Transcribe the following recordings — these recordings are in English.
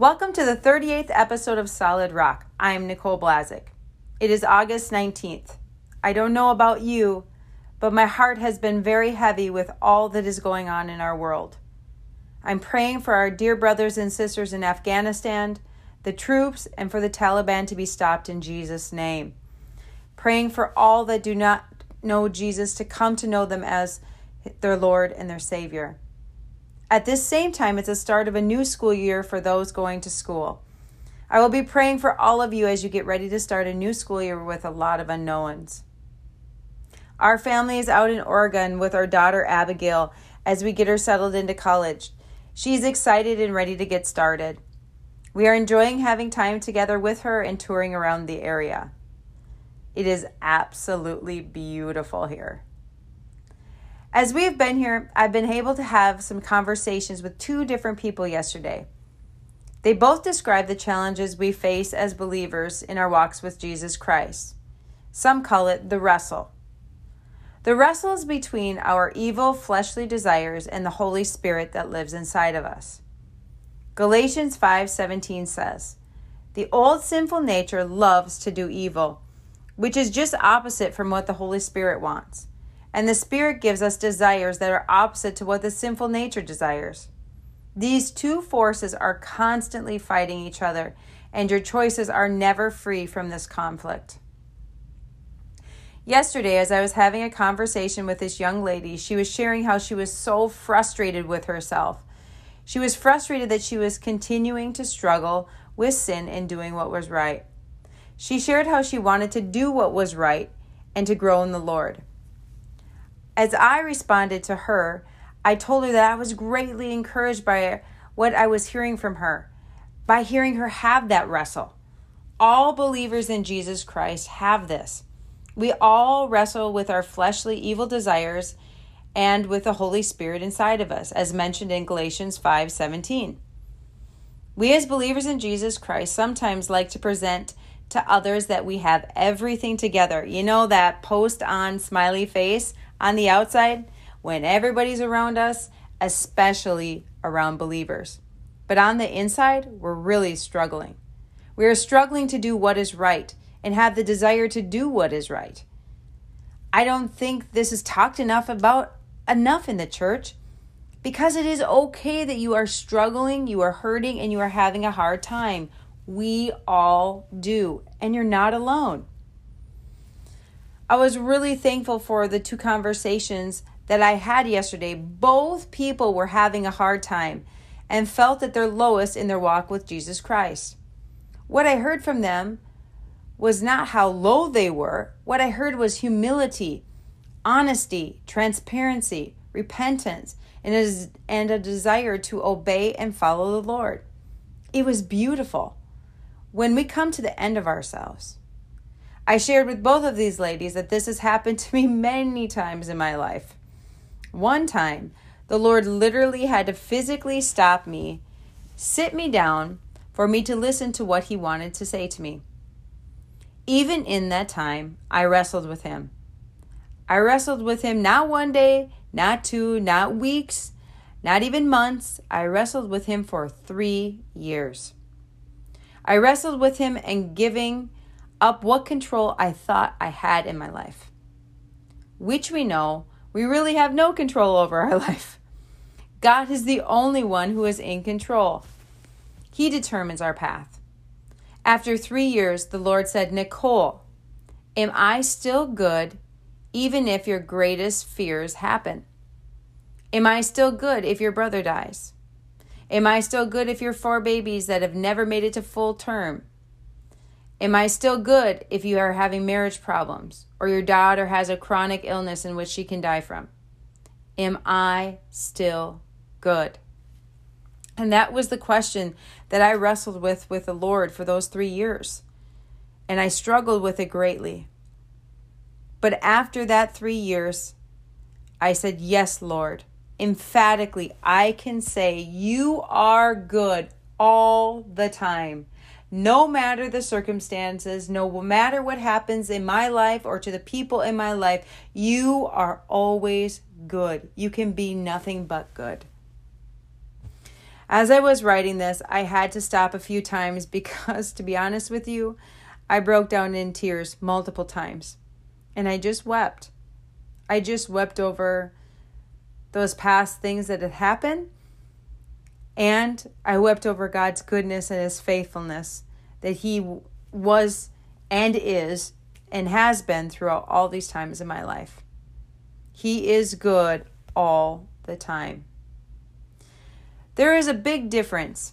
Welcome to the 38th episode of Solid Rock. I'm Nicole Blazik. It is August 19th. I don't know about you, but my heart has been very heavy with all that is going on in our world. I'm praying for our dear brothers and sisters in Afghanistan, the troops, and for the Taliban to be stopped in Jesus' name. Praying for all that do not know Jesus to come to know them as their Lord and their Savior. At this same time, it's the start of a new school year for those going to school. I will be praying for all of you as you get ready to start a new school year with a lot of unknowns. Our family is out in Oregon with our daughter Abigail as we get her settled into college. She's excited and ready to get started. We are enjoying having time together with her and touring around the area. It is absolutely beautiful here. As we have been here, I've been able to have some conversations with two different people yesterday. They both describe the challenges we face as believers in our walks with Jesus Christ. Some call it the wrestle. The wrestle is between our evil fleshly desires and the Holy Spirit that lives inside of us. Galatians 5:17 says, "The old sinful nature loves to do evil, which is just opposite from what the Holy Spirit wants. And the Spirit gives us desires that are opposite to what the sinful nature desires. These two forces are constantly fighting each other, and your choices are never free from this conflict. Yesterday, as I was having a conversation with this young lady, she was sharing how she was so frustrated with herself. She was frustrated that she was continuing to struggle with sin and doing what was right. She shared how she wanted to do what was right and to grow in the Lord. As I responded to her, I told her that I was greatly encouraged by what I was hearing from her, by hearing her have that wrestle. All believers in Jesus Christ have this. We all wrestle with our fleshly evil desires and with the Holy Spirit inside of us, as mentioned in Galatians 5:17. We as believers in Jesus Christ sometimes like to present to others that we have everything together. You know that post on smiley face? On the outside when everybody's around us, especially around believers. But on the inside, we're really struggling. We are struggling to do what is right and have the desire to do what is right. I don't think this is talked enough about enough in the church because it is okay that you are struggling, you are hurting, and you are having a hard time. We all do, and you're not alone. I was really thankful for the two conversations that I had yesterday. Both people were having a hard time and felt at their lowest in their walk with Jesus Christ. What I heard from them was not how low they were, what I heard was humility, honesty, transparency, repentance, and a, and a desire to obey and follow the Lord. It was beautiful. When we come to the end of ourselves, I shared with both of these ladies that this has happened to me many times in my life. One time, the Lord literally had to physically stop me, sit me down for me to listen to what He wanted to say to me. Even in that time, I wrestled with Him. I wrestled with Him not one day, not two, not weeks, not even months. I wrestled with Him for three years. I wrestled with Him and giving up what control I thought I had in my life, which we know we really have no control over our life. God is the only one who is in control. He determines our path. After three years, the Lord said, Nicole, am I still good even if your greatest fears happen? Am I still good if your brother dies? Am I still good if your four babies that have never made it to full term Am I still good if you are having marriage problems or your daughter has a chronic illness in which she can die from? Am I still good? And that was the question that I wrestled with with the Lord for those three years. And I struggled with it greatly. But after that three years, I said, Yes, Lord. Emphatically, I can say, You are good all the time no matter the circumstances, no matter what happens in my life or to the people in my life, you are always good. You can be nothing but good. As I was writing this, I had to stop a few times because, to be honest with you, I broke down in tears multiple times. And I just wept. I just wept over those past things that had happened. And I wept over God's goodness and His faithfulness that He was and is and has been throughout all these times in my life. He is good all the time. There is a big difference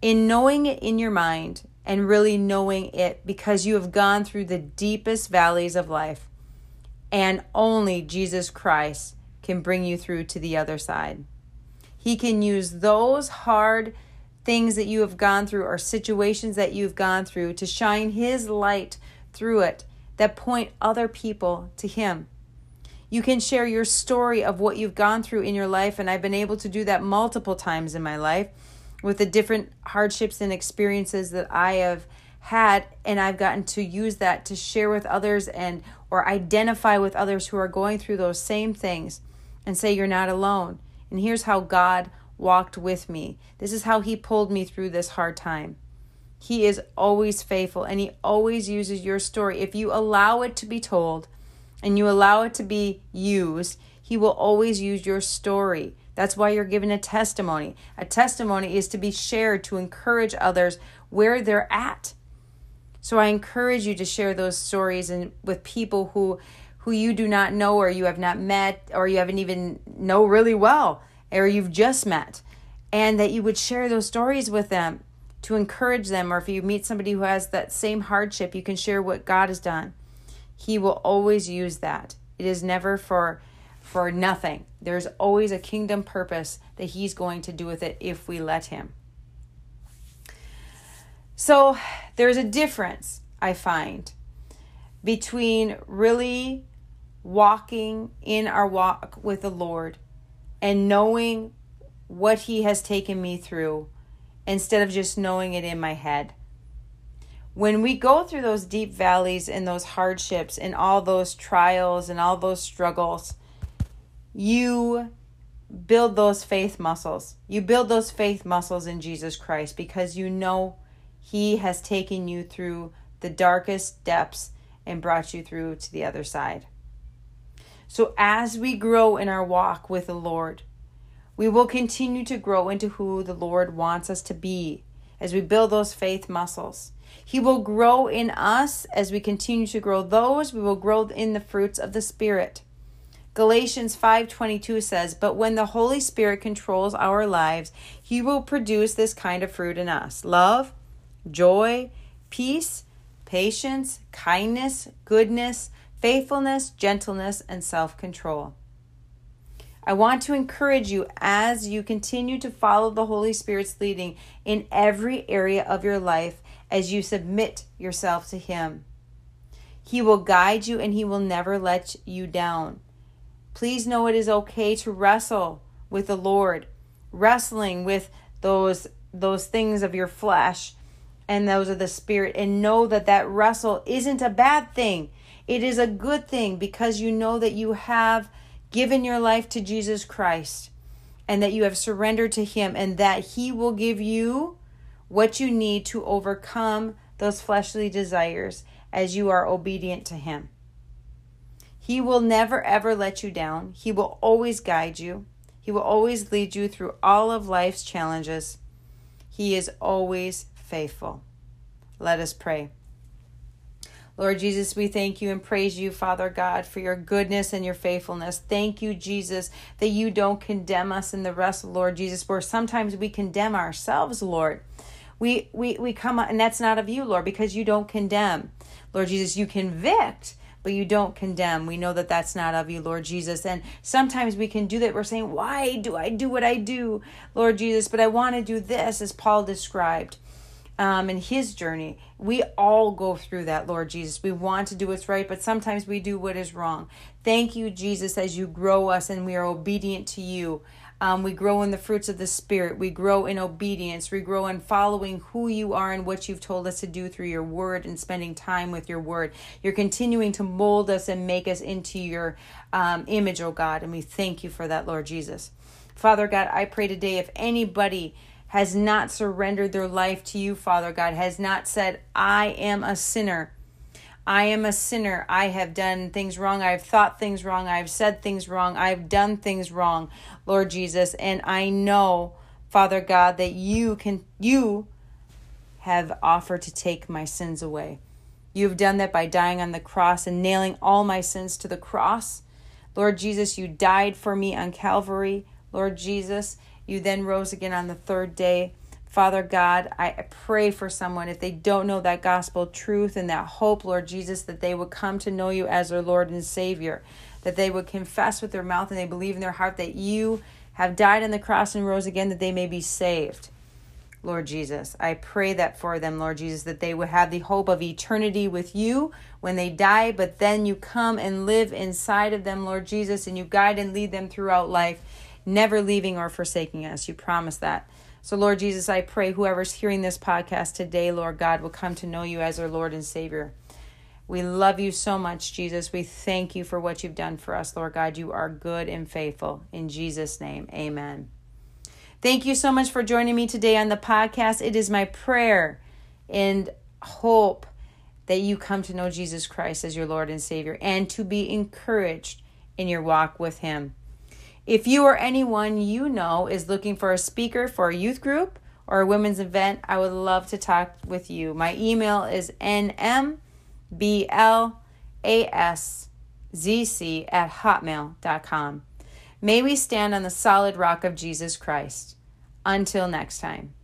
in knowing it in your mind and really knowing it because you have gone through the deepest valleys of life, and only Jesus Christ can bring you through to the other side. He can use those hard things that you have gone through or situations that you've gone through to shine His light through it that point other people to Him. You can share your story of what you've gone through in your life, and I've been able to do that multiple times in my life with the different hardships and experiences that I have had and I've gotten to use that to share with others and or identify with others who are going through those same things and say you're not alone. And here's how God walked with me. This is how he pulled me through this hard time. He is always faithful and he always uses your story. If you allow it to be told and you allow it to be used, he will always use your story that's why you're given a testimony. A testimony is to be shared to encourage others where they're at. So I encourage you to share those stories and with people who who you do not know or you have not met or you haven't even know really well or you've just met and that you would share those stories with them to encourage them or if you meet somebody who has that same hardship you can share what God has done. He will always use that. It is never for for nothing. There's always a kingdom purpose that He's going to do with it if we let Him. So there's a difference, I find, between really walking in our walk with the Lord and knowing what He has taken me through instead of just knowing it in my head. When we go through those deep valleys and those hardships and all those trials and all those struggles, you build those faith muscles. You build those faith muscles in Jesus Christ because you know He has taken you through the darkest depths and brought you through to the other side. So, as we grow in our walk with the Lord, we will continue to grow into who the Lord wants us to be as we build those faith muscles. He will grow in us as we continue to grow those. We will grow in the fruits of the Spirit. Galatians 5:22 says, "But when the Holy Spirit controls our lives, he will produce this kind of fruit in us: love, joy, peace, patience, kindness, goodness, faithfulness, gentleness, and self-control." I want to encourage you as you continue to follow the Holy Spirit's leading in every area of your life as you submit yourself to Him. He will guide you and He will never let you down. Please know it is okay to wrestle with the Lord, wrestling with those those things of your flesh and those of the spirit and know that that wrestle isn't a bad thing. It is a good thing because you know that you have given your life to Jesus Christ and that you have surrendered to him and that he will give you what you need to overcome those fleshly desires as you are obedient to him. He will never ever let you down. He will always guide you. He will always lead you through all of life's challenges. He is always faithful. Let us pray. Lord Jesus, we thank you and praise you, Father God, for your goodness and your faithfulness. Thank you, Jesus, that you don't condemn us in the rest, Lord Jesus, where sometimes we condemn ourselves, Lord. We we we come and that's not of you, Lord, because you don't condemn. Lord Jesus, you convict but you don't condemn. We know that that's not of you, Lord Jesus. And sometimes we can do that. We're saying, Why do I do what I do, Lord Jesus? But I want to do this, as Paul described um, in his journey. We all go through that, Lord Jesus. We want to do what's right, but sometimes we do what is wrong. Thank you, Jesus, as you grow us and we are obedient to you. Um, we grow in the fruits of the Spirit. We grow in obedience. We grow in following who you are and what you've told us to do through your word and spending time with your word. You're continuing to mold us and make us into your um, image, oh God. And we thank you for that, Lord Jesus. Father God, I pray today if anybody has not surrendered their life to you, Father God, has not said, I am a sinner. I am a sinner. I have done things wrong. I've thought things wrong. I've said things wrong. I've done things wrong, Lord Jesus. And I know, Father God, that you can you have offered to take my sins away. You have done that by dying on the cross and nailing all my sins to the cross. Lord Jesus, you died for me on Calvary. Lord Jesus, you then rose again on the third day. Father God, I pray for someone if they don't know that gospel truth and that hope, Lord Jesus, that they would come to know you as their Lord and Savior, that they would confess with their mouth and they believe in their heart that you have died on the cross and rose again, that they may be saved. Lord Jesus, I pray that for them, Lord Jesus, that they would have the hope of eternity with you when they die, but then you come and live inside of them, Lord Jesus, and you guide and lead them throughout life, never leaving or forsaking us. You promise that. So, Lord Jesus, I pray whoever's hearing this podcast today, Lord God, will come to know you as our Lord and Savior. We love you so much, Jesus. We thank you for what you've done for us, Lord God. You are good and faithful. In Jesus' name, amen. Thank you so much for joining me today on the podcast. It is my prayer and hope that you come to know Jesus Christ as your Lord and Savior and to be encouraged in your walk with Him. If you or anyone you know is looking for a speaker for a youth group or a women's event, I would love to talk with you. My email is nmblaszc at hotmail.com. May we stand on the solid rock of Jesus Christ. Until next time.